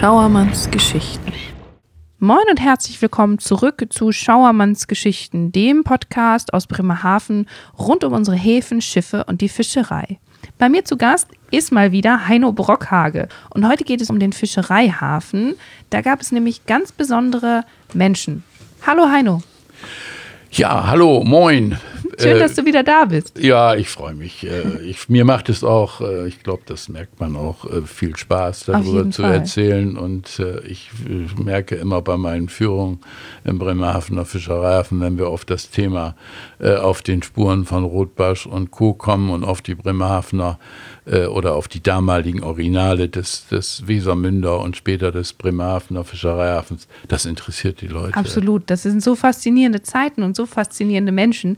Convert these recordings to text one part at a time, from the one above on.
Schauermanns Geschichten. Moin und herzlich willkommen zurück zu Schauermanns Geschichten, dem Podcast aus Bremerhaven rund um unsere Häfen, Schiffe und die Fischerei. Bei mir zu Gast ist mal wieder Heino Brockhage und heute geht es um den Fischereihafen. Da gab es nämlich ganz besondere Menschen. Hallo Heino. Ja, hallo, moin. Schön, dass du wieder da bist. Ja, ich freue mich. Äh, ich, mir macht es auch, äh, ich glaube, das merkt man auch, äh, viel Spaß darüber zu Fall. erzählen. Und ich merke immer bei meinen Führungen im Bremerhavener Fischereihafen, wenn wir auf das Thema auf den Spuren von Rotbarsch und Co. kommen und auf die Bremerhavener äh, oder auf die damaligen Originale des, des Wesermünder und später des Bremerhavener Fischereihafens. Das interessiert die Leute. Absolut. Das sind so faszinierende Zeiten und so faszinierende Menschen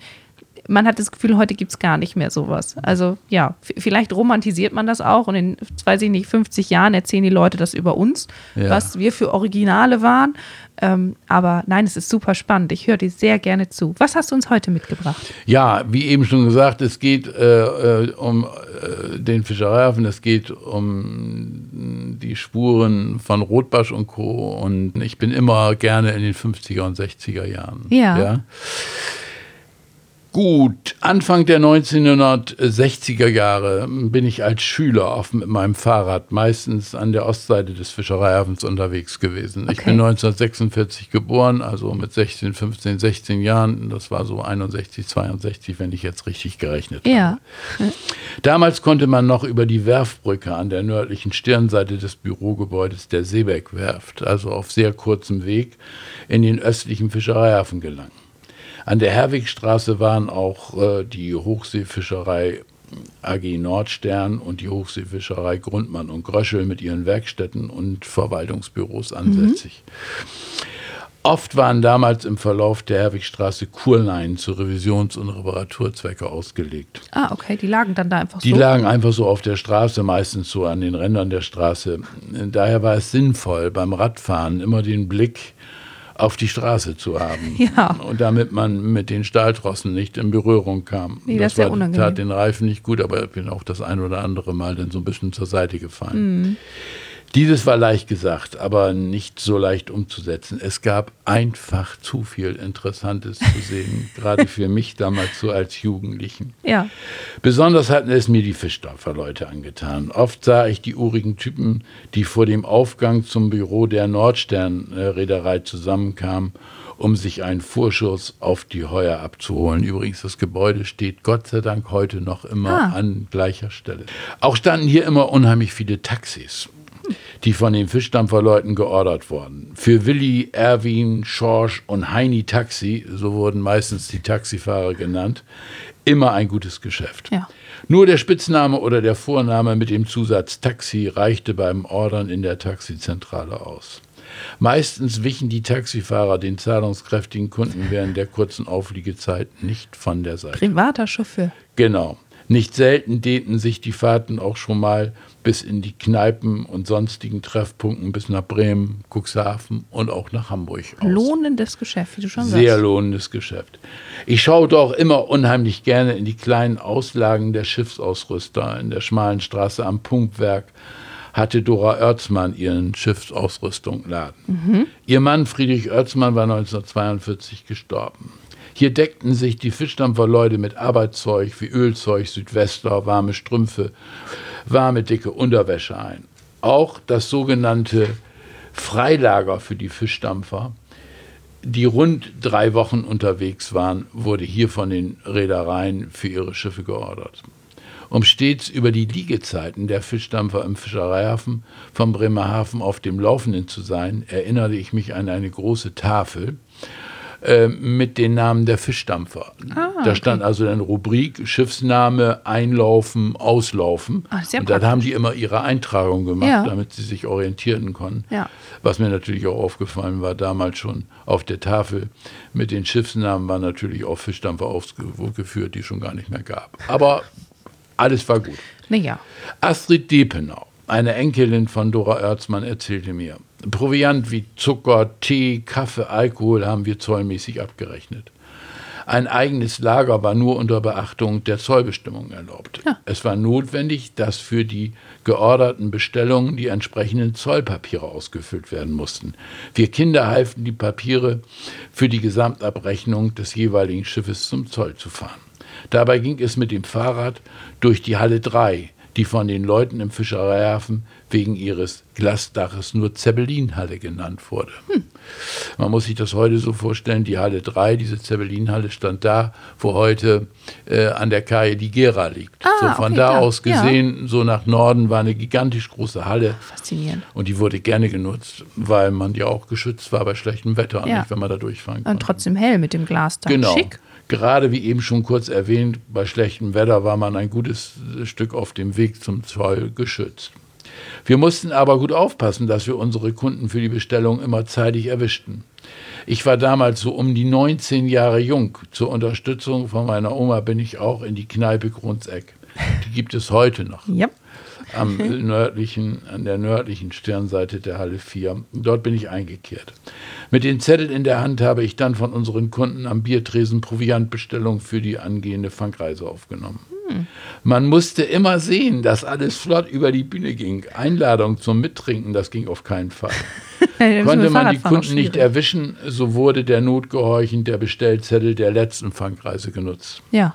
man hat das Gefühl, heute gibt es gar nicht mehr sowas. Also ja, vielleicht romantisiert man das auch und in, weiß ich nicht, 50 Jahren erzählen die Leute das über uns, ja. was wir für Originale waren. Ähm, aber nein, es ist super spannend. Ich höre dir sehr gerne zu. Was hast du uns heute mitgebracht? Ja, wie eben schon gesagt, es geht äh, äh um äh, den Fischereihafen, es geht um die Spuren von Rotbasch und Co. Und ich bin immer gerne in den 50er und 60er Jahren. ja? ja? Gut, Anfang der 1960er Jahre bin ich als Schüler auf mit meinem Fahrrad meistens an der Ostseite des Fischereihafens unterwegs gewesen. Okay. Ich bin 1946 geboren, also mit 16, 15, 16 Jahren. Das war so 61, 62, wenn ich jetzt richtig gerechnet ja. habe. Damals konnte man noch über die Werfbrücke an der nördlichen Stirnseite des Bürogebäudes der Seebeck-Werft, also auf sehr kurzem Weg, in den östlichen Fischereihafen gelangen. An der Herwigstraße waren auch äh, die Hochseefischerei AG Nordstern und die Hochseefischerei Grundmann und Gröschel mit ihren Werkstätten und Verwaltungsbüros ansässig. Mhm. Oft waren damals im Verlauf der Herwigstraße Kurleinen zu Revisions- und Reparaturzwecke ausgelegt. Ah, okay, die lagen dann da einfach die so? Die lagen einfach so auf der Straße, meistens so an den Rändern der Straße. Daher war es sinnvoll, beim Radfahren immer den Blick auf die Straße zu haben. Ja. Und damit man mit den Stahltrossen nicht in Berührung kam. Nee, das, das war, tat den Reifen nicht gut, aber ich bin auch das ein oder andere Mal dann so ein bisschen zur Seite gefallen. Mhm. Dieses war leicht gesagt, aber nicht so leicht umzusetzen. Es gab einfach zu viel Interessantes zu sehen, gerade für mich damals so als Jugendlichen. Ja. Besonders hatten es mir die Fischdampferleute angetan. Oft sah ich die urigen Typen, die vor dem Aufgang zum Büro der Nordstern-Reederei zusammenkamen um sich einen Vorschuss auf die Heuer abzuholen. Übrigens, das Gebäude steht Gott sei Dank heute noch immer ah. an gleicher Stelle. Auch standen hier immer unheimlich viele Taxis die von den Fischdampferleuten geordert wurden. Für Willi, Erwin, Schorsch und Heini Taxi, so wurden meistens die Taxifahrer genannt, immer ein gutes Geschäft. Ja. Nur der Spitzname oder der Vorname mit dem Zusatz Taxi reichte beim Ordern in der Taxizentrale aus. Meistens wichen die Taxifahrer den zahlungskräftigen Kunden während der kurzen Aufliegezeit nicht von der Seite. Privater Chauffeur. Genau. Nicht selten dehnten sich die Fahrten auch schon mal bis in die Kneipen und sonstigen Treffpunkten bis nach Bremen, Cuxhaven und auch nach Hamburg aus. Lohnendes Geschäft, wie du schon sagst. Sehr lohnendes Geschäft. Ich schaue doch immer unheimlich gerne in die kleinen Auslagen der Schiffsausrüster. In der schmalen Straße am Pumpwerk hatte Dora Oerzmann ihren Schiffsausrüstungladen. Mhm. Ihr Mann Friedrich Oerzmann war 1942 gestorben. Hier deckten sich die Fischdampferleute mit Arbeitszeug wie Ölzeug, Südwester, warme Strümpfe, warme dicke Unterwäsche ein. Auch das sogenannte Freilager für die Fischdampfer, die rund drei Wochen unterwegs waren, wurde hier von den Reedereien für ihre Schiffe geordert. Um stets über die Liegezeiten der Fischdampfer im Fischereihafen vom Bremerhaven auf dem Laufenden zu sein, erinnerte ich mich an eine große Tafel, äh, mit den Namen der Fischdampfer. Ah, da okay. stand also eine Rubrik Schiffsname, Einlaufen, Auslaufen. Ach, und dann haben die immer ihre Eintragung gemacht, ja. damit sie sich orientieren konnten. Ja. Was mir natürlich auch aufgefallen war, damals schon auf der Tafel mit den Schiffsnamen waren natürlich auch Fischdampfer aufgeführt, die es schon gar nicht mehr gab. Aber alles war gut. Naja. Astrid Depenau, eine Enkelin von Dora Oerzmann, erzählte mir, Proviant wie Zucker, Tee, Kaffee, Alkohol haben wir zollmäßig abgerechnet. Ein eigenes Lager war nur unter Beachtung der Zollbestimmungen erlaubt. Ja. Es war notwendig, dass für die georderten Bestellungen die entsprechenden Zollpapiere ausgefüllt werden mussten. Wir Kinder halfen die Papiere für die Gesamtabrechnung des jeweiligen Schiffes zum Zoll zu fahren. Dabei ging es mit dem Fahrrad durch die Halle 3, die von den Leuten im Fischereihafen wegen ihres Glasdaches nur Zeppelinhalle genannt wurde. Hm. Man muss sich das heute so vorstellen, die Halle 3, diese Zeppelinhalle stand da, wo heute äh, an der Kaje die Gera liegt. Ah, so von okay, da klar. aus gesehen, ja. so nach Norden war eine gigantisch große Halle. Faszinierend. Und die wurde gerne genutzt, weil man ja auch geschützt war bei schlechtem Wetter, Ja. nicht, wenn man da durchfahren Und konnte. trotzdem hell mit dem Glas da. Genau. Schick. Gerade wie eben schon kurz erwähnt, bei schlechtem Wetter war man ein gutes Stück auf dem Weg zum Zoll geschützt. Wir mussten aber gut aufpassen, dass wir unsere Kunden für die Bestellung immer zeitig erwischten. Ich war damals so um die 19 Jahre jung. Zur Unterstützung von meiner Oma bin ich auch in die Kneipe Grundseck. Die gibt es heute noch Ja. Am nördlichen, an der nördlichen Stirnseite der Halle 4. Dort bin ich eingekehrt. Mit den Zetteln in der Hand habe ich dann von unseren Kunden am Biertresen Proviantbestellung für die angehende Fangreise aufgenommen. Man musste immer sehen, dass alles flott über die Bühne ging. Einladung zum Mittrinken, das ging auf keinen Fall. Konnte man die Kunden nicht erwischen, so wurde der notgehorchend der Bestellzettel der letzten Fangreise genutzt. Ja.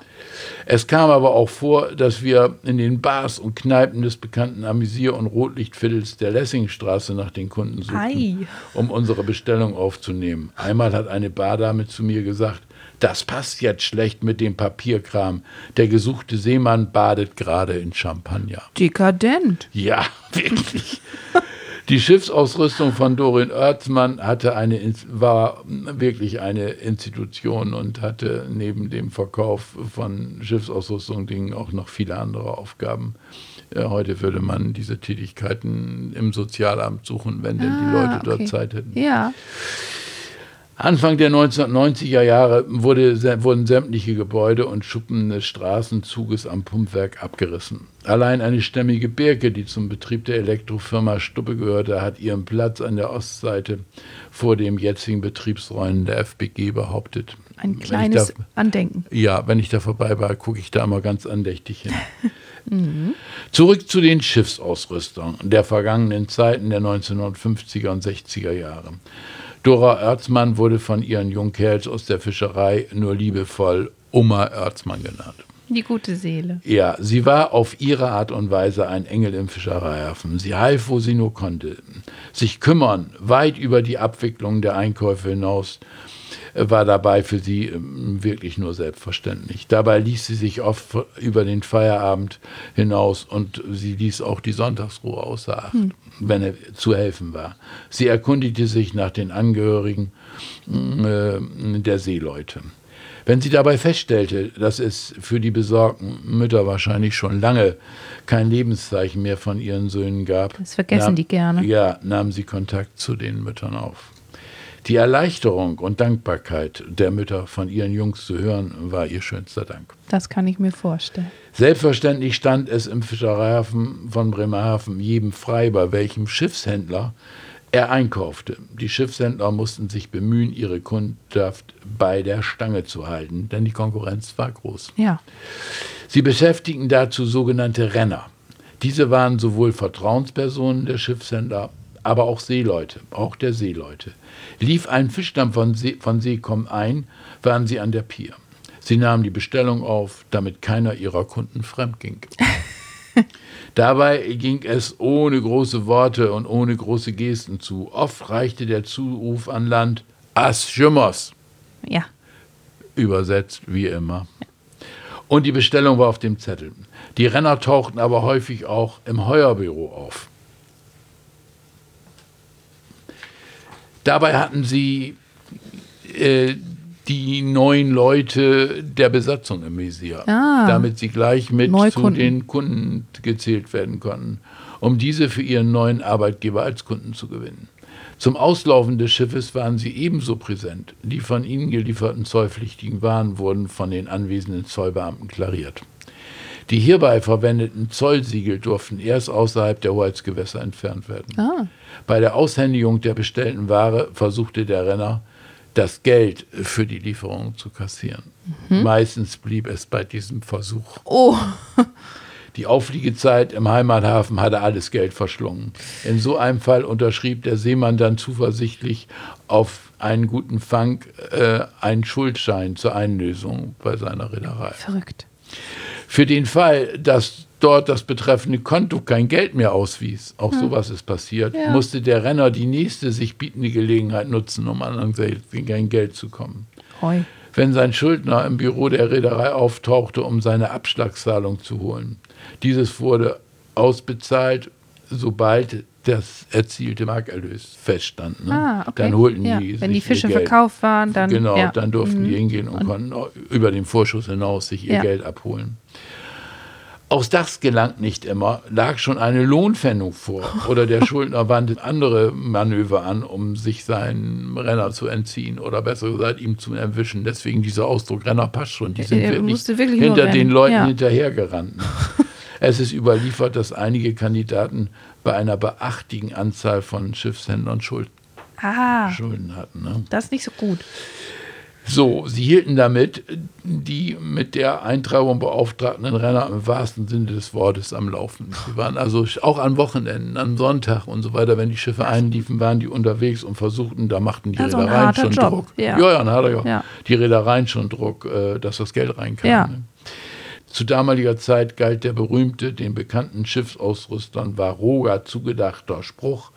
Es kam aber auch vor, dass wir in den Bars und Kneipen des bekannten Amüsier- und Rotlichtviertels der Lessingstraße nach den Kunden suchten, Ei. um unsere Bestellung aufzunehmen. Einmal hat eine Bardame zu mir gesagt, das passt jetzt schlecht mit dem Papierkram. Der gesuchte Seemann badet gerade in Champagner. Dekadent. Ja, wirklich. Die Schiffsausrüstung von Dorin Oertzmann hatte eine, In- war wirklich eine Institution und hatte neben dem Verkauf von Schiffsausrüstung Dingen auch noch viele andere Aufgaben. Äh, Heute würde man diese Tätigkeiten im Sozialamt suchen, wenn denn die Ah, Leute dort okay. Zeit hätten. Ja. Anfang der 1990er Jahre wurde, wurden sämtliche Gebäude und Schuppen des Straßenzuges am Pumpwerk abgerissen. Allein eine stämmige Birke, die zum Betrieb der Elektrofirma Stuppe gehörte, hat ihren Platz an der Ostseite vor dem jetzigen Betriebsräumen der FBG behauptet. Ein kleines da- Andenken. ja, wenn ich da vorbei war, gucke ich da immer ganz andächtig hin. Zurück zu den Schiffsausrüstern der vergangenen Zeiten der 1950er und 60er Jahre. Dora Oertzmann wurde von ihren Jungkerls aus der Fischerei nur liebevoll Oma Oertzmann genannt. Die gute Seele. Ja, sie war auf ihre Art und Weise ein Engel im Fischereihafen. Sie half, wo sie nur konnte. Sich kümmern, weit über die Abwicklung der Einkäufe hinaus, war dabei für sie ähm, wirklich nur selbstverständlich. Dabei ließ sie sich oft über den Feierabend hinaus und sie ließ auch die Sonntagsruhe außer Acht, wenn er zu helfen war. Sie erkundigte sich nach den Angehörigen äh, der Seeleute. Wenn sie dabei feststellte, dass es für die besorgten Mütter wahrscheinlich schon lange kein Lebenszeichen mehr von ihren Söhnen gab, Das vergessen die gerne. Ja, nahm sie Kontakt zu den Müttern auf. Die Erleichterung und Dankbarkeit der Mütter von ihren Jungs zu hören, war ihr schönster Dank. Das kann ich mir vorstellen. Selbstverständlich stand es im Fischereihafen von Bremerhaven jedem frei, bei welchem Schiffshändler er einkaufte. Die Schiffshändler mussten sich bemühen, ihre Kundschaft bei der Stange zu halten, denn die Konkurrenz war groß. Ja. Sie beschäftigten dazu sogenannte Renner. Diese waren sowohl Vertrauenspersonen der Schiffshändler, aber auch Seeleute, auch der Seeleute. Lief ein Fischdampf von, See, von Seekom ein, waren sie an der Pier. Sie nahmen die Bestellung auf, damit keiner ihrer Kunden fremd ging. Dabei ging es ohne große Worte und ohne große Gesten zu. Oft reichte der Zuruf an Land As Schimmers Ja. übersetzt wie immer. Und die Bestellung war auf dem Zettel. Die Renner tauchten aber häufig auch im Heuerbüro auf. Dabei hatten sie äh, die neuen Leute der Besatzung im Visier, Ah. damit sie gleich mit zu Neukunden. den Kunden gezählt werden konnten, um diese für ihren neuen Arbeitgeber als Kunden zu gewinnen. Zum Auslaufen des Schiffes waren sie ebenso präsent. Die von ihnen gelieferten zollpflichtigen Waren wurden von den anwesenden Zollbeamten klariert. Die hierbei verwendeten Zollsiegel durften erst außerhalb der Hoheitsgewässer entfernt werden. Ah. Bei der Aushändigung der bestellten Ware versuchte der Renner, das Geld für die Lieferung zu kassieren. Meistens blieb es bei diesem Versuch. Oh, Die Aufliegezeit im Heimathafen hatte alles Geld verschlungen. In so einem Fall unterschrieb der Seemann dann zuversichtlich auf einen guten Fang äh, einen Schuldschein zur Einlösung bei seiner Reederei. verrückt. Für den Fall, dass dort das betreffende Konto kein Geld mehr auswies, auch sowas ist passiert, Ja. musste der Renner die nächste sich bietende Gelegenheit nutzen, um an sein Geld zu kommen. Hoi. Wenn sein Schuldner im Büro der Reederei auftauchte, um seine Abschlagszahlung zu holen. Dieses wurde ausbezahlt, sobald das erzielte Markerlös feststand. Ne? Ah, okay. Dann holten ja. die Wenn die Fische verkauft waren, dann. Genau, ja. dann durften Mhm. die hingehen und, konnten auch über den Vorschuss hinaus sich ihr Ja. Geld abholen. Auch das gelangt nicht immer, lag schon eine Lohnpfändung vor oder der Schuldner wandte andere Manöver an, um sich seinen Renner zu entziehen oder besser gesagt ihm zu erwischen. Deswegen dieser Ausdruck Renner passt schon. Die sind wirklich, wirklich hinter den. Leuten Ja. hinterhergerannt. Es ist überliefert, dass einige Kandidaten bei einer beachtlichen Anzahl von Schiffshändlern Schuld, Ah, Schulden hatten. Ne? das ist nicht so gut. So, sie hielten damit die mit der Eintragung beauftragten Renner im wahrsten Sinne des Wortes am Laufen. Sie waren also auch an Wochenenden, am Sonntag und so weiter, wenn die Schiffe einliefen, waren die unterwegs und versuchten, da machten die Also Reedereien schon Job, Druck. ja. ja, ein harter Job. Ja. Die Reedereien schon Druck, äh, dass das Geld reinkam. Ja. Ne? Zu damaliger Zeit galt der berühmte, den bekannten Schiffsausrüstern Varoga zugedachter Spruch,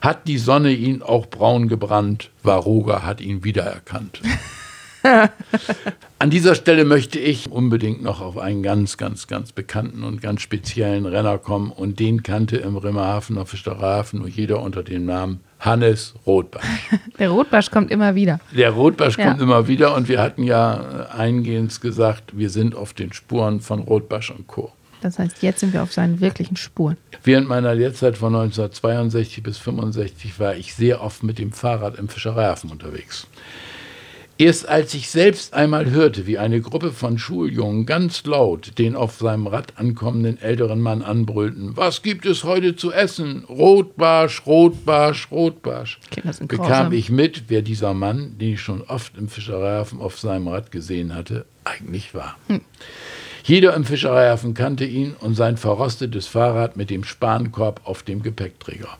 hat die Sonne ihn auch braun gebrannt, Varoga hat ihn wiedererkannt. An dieser Stelle möchte ich unbedingt noch auf einen ganz, ganz, ganz bekannten und ganz speziellen Renner kommen und den kannte im Bremerhaven auf Fischereihafen nur jeder unter dem Namen Hannes Rotbach. Der Rotbarsch kommt immer wieder. Der Rotbarsch Ja. kommt immer wieder und wir hatten ja äh, eingehend gesagt, wir sind auf den Spuren von Rotbarsch und Co. Das heißt, jetzt sind wir auf seinen wirklichen Spuren. Während meiner Lehrzeit von 1962 bis 65 war ich sehr oft mit dem Fahrrad im Fischereihafen unterwegs. Erst als ich selbst einmal hörte, wie eine Gruppe von Schuljungen ganz laut den auf seinem Rad ankommenden älteren Mann anbrüllten, was gibt es heute zu essen? Rotbarsch, Rotbarsch, Rotbarsch. Bekam ich mit, wer dieser Mann, den ich schon oft im Fischereihafen auf seinem Rad gesehen hatte, eigentlich war. Jeder im Fischereihafen kannte ihn und sein verrostetes Fahrrad mit dem Spankorb auf dem Gepäckträger.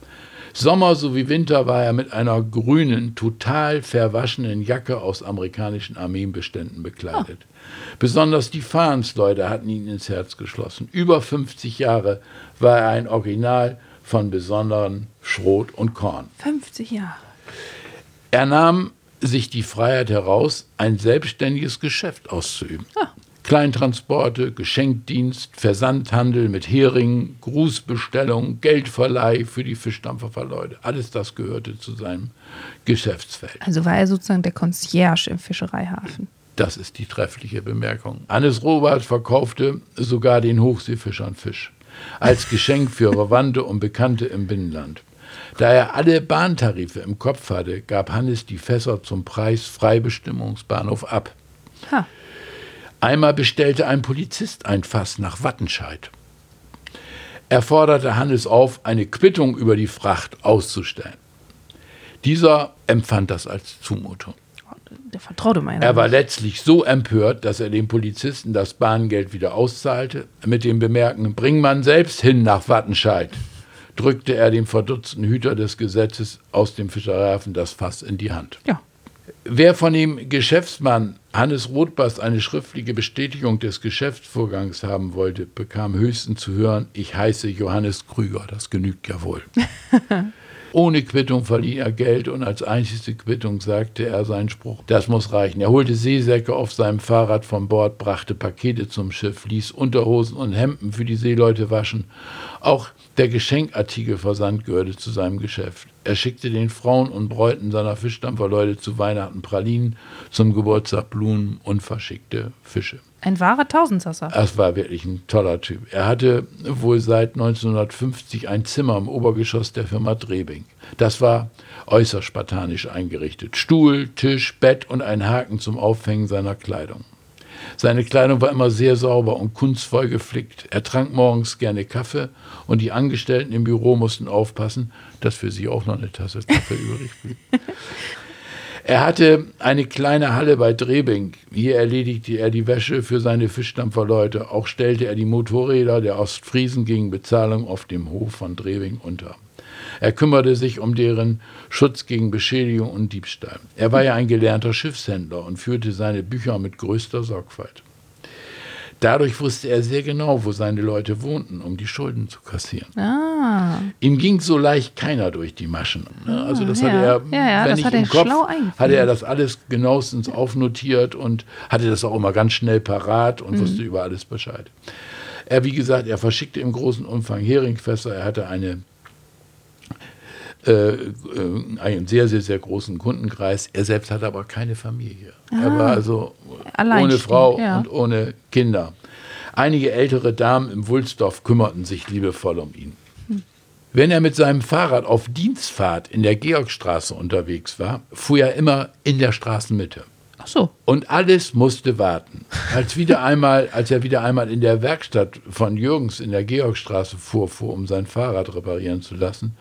Sommer sowie Winter war er mit einer grünen, total verwaschenen Jacke aus amerikanischen Armeenbeständen bekleidet. Besonders die Fahnsleute hatten ihn ins Herz geschlossen. Über 50 Jahre war er ein Original von besonderen Schrot und Korn. 50 Jahre. Er nahm sich die Freiheit heraus, ein selbstständiges Geschäft auszuüben. Kleintransporte, Geschenkdienst, Versandhandel mit Heringen, Grußbestellung, Geldverleih für die Fischdampferleute. Alles das gehörte zu seinem Geschäftsfeld. Also war er sozusagen der Concierge im Fischereihafen. Das ist die treffliche Bemerkung. Hannes Robert verkaufte sogar den Hochseefischern Fisch. Als Geschenk für Verwandte und Bekannte im Binnenland. Da er alle Bahntarife im Kopf hatte, gab Hannes die Fässer zum Preis Freibestimmungsbahnhof ab. Ha. Einmal bestellte ein Polizist ein Fass nach Wattenscheid. Er forderte Hannes auf, eine Quittung über die Fracht auszustellen. Dieser empfand das als Zumutung. Der vertraute meiner. Er war letztlich so empört, dass er dem Polizisten das Bahngeld wieder auszahlte. Mit dem Bemerken, bring man selbst hin nach Wattenscheid, drückte er dem verdutzten Hüter des Gesetzes aus dem Fischereihafen das Fass in die Hand. Ja. Wer von dem Geschäftsmann Hannes Rothbast eine schriftliche Bestätigung des Geschäftsvorgangs haben wollte, bekam höchstens zu hören, ich heiße Johannes Krüger, das genügt ja wohl. Ohne Quittung verlieh er Geld und als einzigste Quittung sagte er seinen Spruch, das muss reichen. Er holte Seesäcke auf seinem Fahrrad von Bord, brachte Pakete zum Schiff, ließ Unterhosen und Hemden für die Seeleute waschen. Auch der Geschenkartikelversand gehörte zu seinem Geschäft. Er schickte den Frauen und Bräuten seiner Fischdampferleute zu Weihnachten Pralinen, zum Geburtstag Blumen und verschickte Fische. Ein wahrer Tausendsasser. Das war wirklich ein toller Typ. Er hatte wohl seit 1950 ein Zimmer im Obergeschoss der Firma Drebing. Das war äußerst spartanisch eingerichtet. Stuhl, Tisch, Bett und ein Haken zum Aufhängen seiner Kleidung. Seine Kleidung war immer sehr sauber und kunstvoll geflickt. Er trank morgens gerne Kaffee und die Angestellten im Büro mussten aufpassen, dass für sie auch noch eine Tasse Kaffee übrig blieb. Er hatte eine kleine Halle bei Drebing. Hier erledigte er die Wäsche für seine Fischdampferleute. Auch stellte er die Motorräder der Ostfriesen gegen Bezahlung auf dem Hof von Drebing unter. Er kümmerte sich um deren Schutz gegen Beschädigung und Diebstahl. Er war ja ein gelernter Schiffshändler und führte seine Bücher mit größter Sorgfalt. Dadurch wusste er sehr genau, wo seine Leute wohnten, um die Schulden zu kassieren. Ah. Ihm ging so leicht keiner durch die Maschen. Ne? Also das ja. hatte er, Ja, ja, wenn das nicht hat im er Kopf, hatte er das alles genauestens aufnotiert und hatte das auch immer ganz schnell parat Mhm. und wusste über alles Bescheid. Er, wie gesagt, er verschickte im großen Umfang Heringfässer. Er hatte eine einen sehr, sehr, sehr großen Kundenkreis. Er selbst hatte aber keine Familie. Er war also ohne Frau ja. und ohne Kinder. Einige ältere Damen im Wulsdorf kümmerten sich liebevoll um ihn. Wenn er mit seinem Fahrrad auf Dienstfahrt in der Georgstraße unterwegs war, fuhr er immer in der Straßenmitte. Ach so. Und alles musste warten. Als, wieder einmal, als er wieder einmal in der Werkstatt von Jürgens in der Georgstraße fuhr, fuhr, um sein Fahrrad reparieren zu lassen,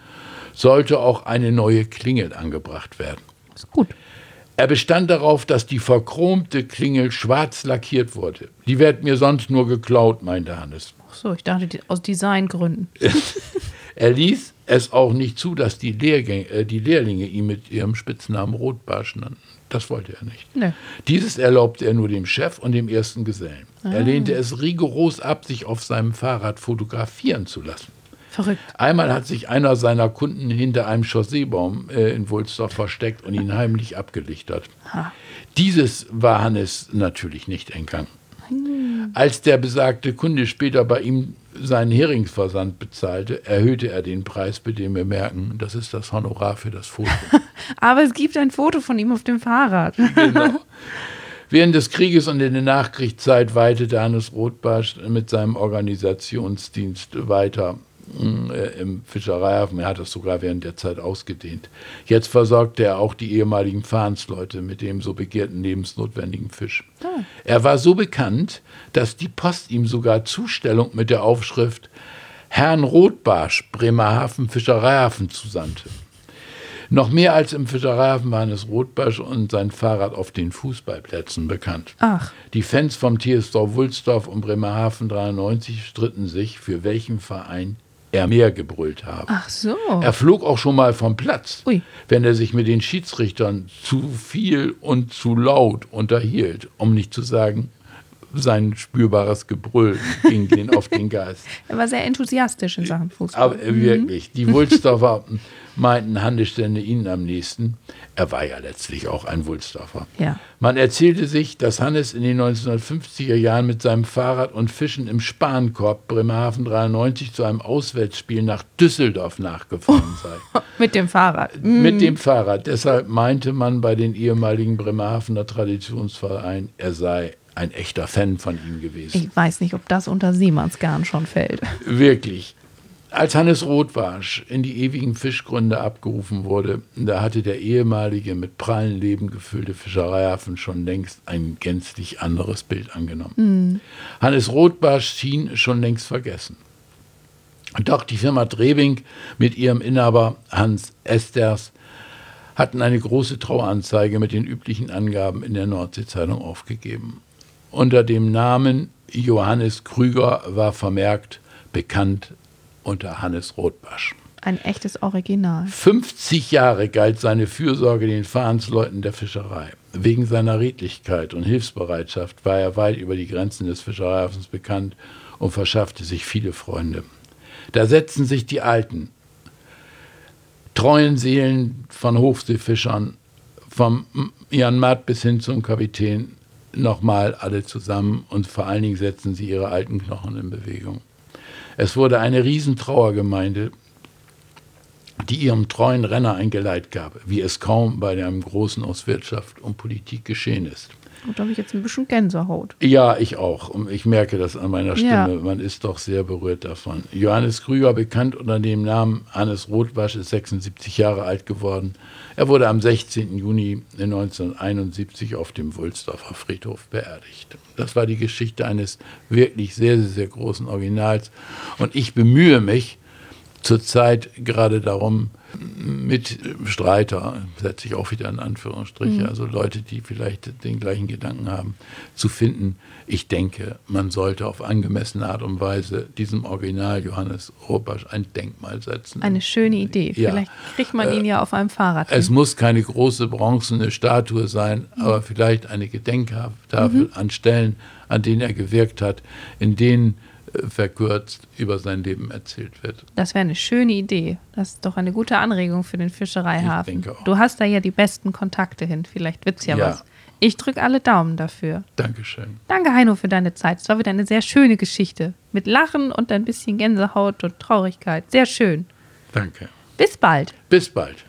sollte auch eine neue Klingel angebracht werden. Ist gut. Er bestand darauf, dass die verchromte Klingel schwarz lackiert wurde. Die wird mir sonst nur geklaut, meinte Hannes. Ach so, ich dachte aus Designgründen. Er ließ es auch nicht zu, dass die, Lehrgäng äh, die Lehrlinge ihn mit ihrem Spitznamen Rotbarsch nannten. Das wollte er nicht. Nö. Dieses erlaubte er nur dem Chef und dem ersten Gesellen. Er lehnte es rigoros ab, sich auf seinem Fahrrad fotografieren zu lassen. Verrückt. Einmal hat sich einer seiner Kunden hinter einem Chausseebaum äh, in Wulsdorf versteckt und ihn heimlich abgelichtert. Dieses war Hannes natürlich nicht entgangen. Als der besagte Kunde später bei ihm seinen Heringsversand bezahlte, erhöhte er den Preis, bei dem wir merken, das ist das Honorar für das Foto. Aber es gibt ein Foto von ihm auf dem Fahrrad. genau. Während des Krieges und in der Nachkriegszeit weitete Hannes Rothbarsch mit seinem Organisationsdienst weiter im Fischereihafen. Er hat das sogar während der Zeit ausgedehnt. Jetzt versorgte er auch die ehemaligen Fahnsleute mit dem so begehrten lebensnotwendigen Fisch. Er war so bekannt, dass die Post ihm sogar Zustellung mit der Aufschrift Herrn Rothbarsch, Bremerhaven Fischereihafen zusandte. Noch mehr als im Fischereihafen waren es Rotbarsch und sein Fahrrad auf den Fußballplätzen bekannt. Ach. Die Fans vom TSV Wulsdorf und Bremerhaven 93 stritten sich, für welchen Verein er mehr gebrüllt habe. Ach so. Er flog auch schon mal vom Platz, Ui. wenn er sich mit den Schiedsrichtern zu viel und zu laut unterhielt, um nicht zu sagen, sein spürbares Gebrüll ging den auf den Geist. Er war sehr enthusiastisch in Sachen Fußball. Aber äh, wirklich, die Wulsdorfer meinten, Hannes stände ihnen am nächsten. Er war ja letztlich auch ein Wulsdorfer. Ja. Man erzählte sich, dass Hannes in den 1950er Jahren mit seinem Fahrrad und Fischen im Spankorb Bremerhaven 93 zu einem Auswärtsspiel nach Düsseldorf nachgefahren sei. Mit dem Fahrrad. Mit dem Fahrrad. Deshalb meinte man bei den ehemaligen Bremerhavener Traditionsverein, er sei ein echter Fan von ihm gewesen. Ich weiß nicht, ob das unter Seemannsgarn schon fällt. Wirklich. Als Hannes Rothwarsch in die ewigen Fischgründe abgerufen wurde, da hatte der ehemalige mit prallen Leben gefüllte Fischereihafen schon längst ein gänzlich anderes Bild angenommen. Hannes Rothbarsch schien schon längst vergessen. Doch die Firma Drebing mit ihrem Inhaber Hans Esters hatten eine große Traueranzeige mit den üblichen Angaben in der Nordseezeitung aufgegeben. Unter dem Namen Johannes Krüger war vermerkt, bekannt unter Hannes Rothbasch. Ein echtes Original. 50 Jahre galt seine Fürsorge den Fahrensleuten der Fischerei. Wegen seiner Redlichkeit und Hilfsbereitschaft war er weit über die Grenzen des Fischereihafens bekannt und verschaffte sich viele Freunde. Da setzten sich die Alten, treuen Seelen von Hofseefischern, vom Jan Matt bis hin zum Kapitän, nochmal alle zusammen und vor allen Dingen setzten sie ihre alten Knochen in Bewegung. Es wurde eine Riesentrauergemeinde, die ihrem treuen Renner ein Geleit gab, wie es kaum bei einem Großen aus Wirtschaft und Politik geschehen ist. Und da habe ich jetzt ein bisschen Gänsehaut. Ja, ich auch. Und ich merke das an meiner Stimme. Ja. Man ist doch sehr berührt davon. Johannes Krüger, bekannt unter dem Namen Hannes Rotwasch, ist 76 Jahre alt geworden. Er wurde am 16. Juni 1971 auf dem Wulsdorfer Friedhof beerdigt. Das war die Geschichte eines wirklich sehr, sehr, sehr großen Originals. Und ich bemühe mich zurzeit gerade darum, Mitstreiter, setze ich auch wieder in Anführungsstriche, mhm. also Leute, die vielleicht den gleichen Gedanken haben, zu finden. Ich denke, man sollte auf angemessene Art und Weise diesem Original Johannes Rupasch ein Denkmal setzen. Eine schöne Idee. Ja. Vielleicht kriegt man ihn äh, ja auf einem Fahrrad. Es hin. muss keine große bronzene Statue sein, mhm. aber vielleicht eine Gedenktafel mhm. an Stellen, an denen er gewirkt hat, in denen verkürzt über sein Leben erzählt wird. Das wäre eine schöne Idee. Das ist doch eine gute Anregung für den Fischereihafen. Ich denke auch. Du hast da ja die besten Kontakte hin. Vielleicht wird es ja, ja, was. Ich drücke alle Daumen dafür. Dankeschön. Danke, Heino, für deine Zeit. Es war wieder eine sehr schöne Geschichte. Mit Lachen und ein bisschen Gänsehaut und Traurigkeit. Sehr schön. Danke. Bis bald. Bis bald.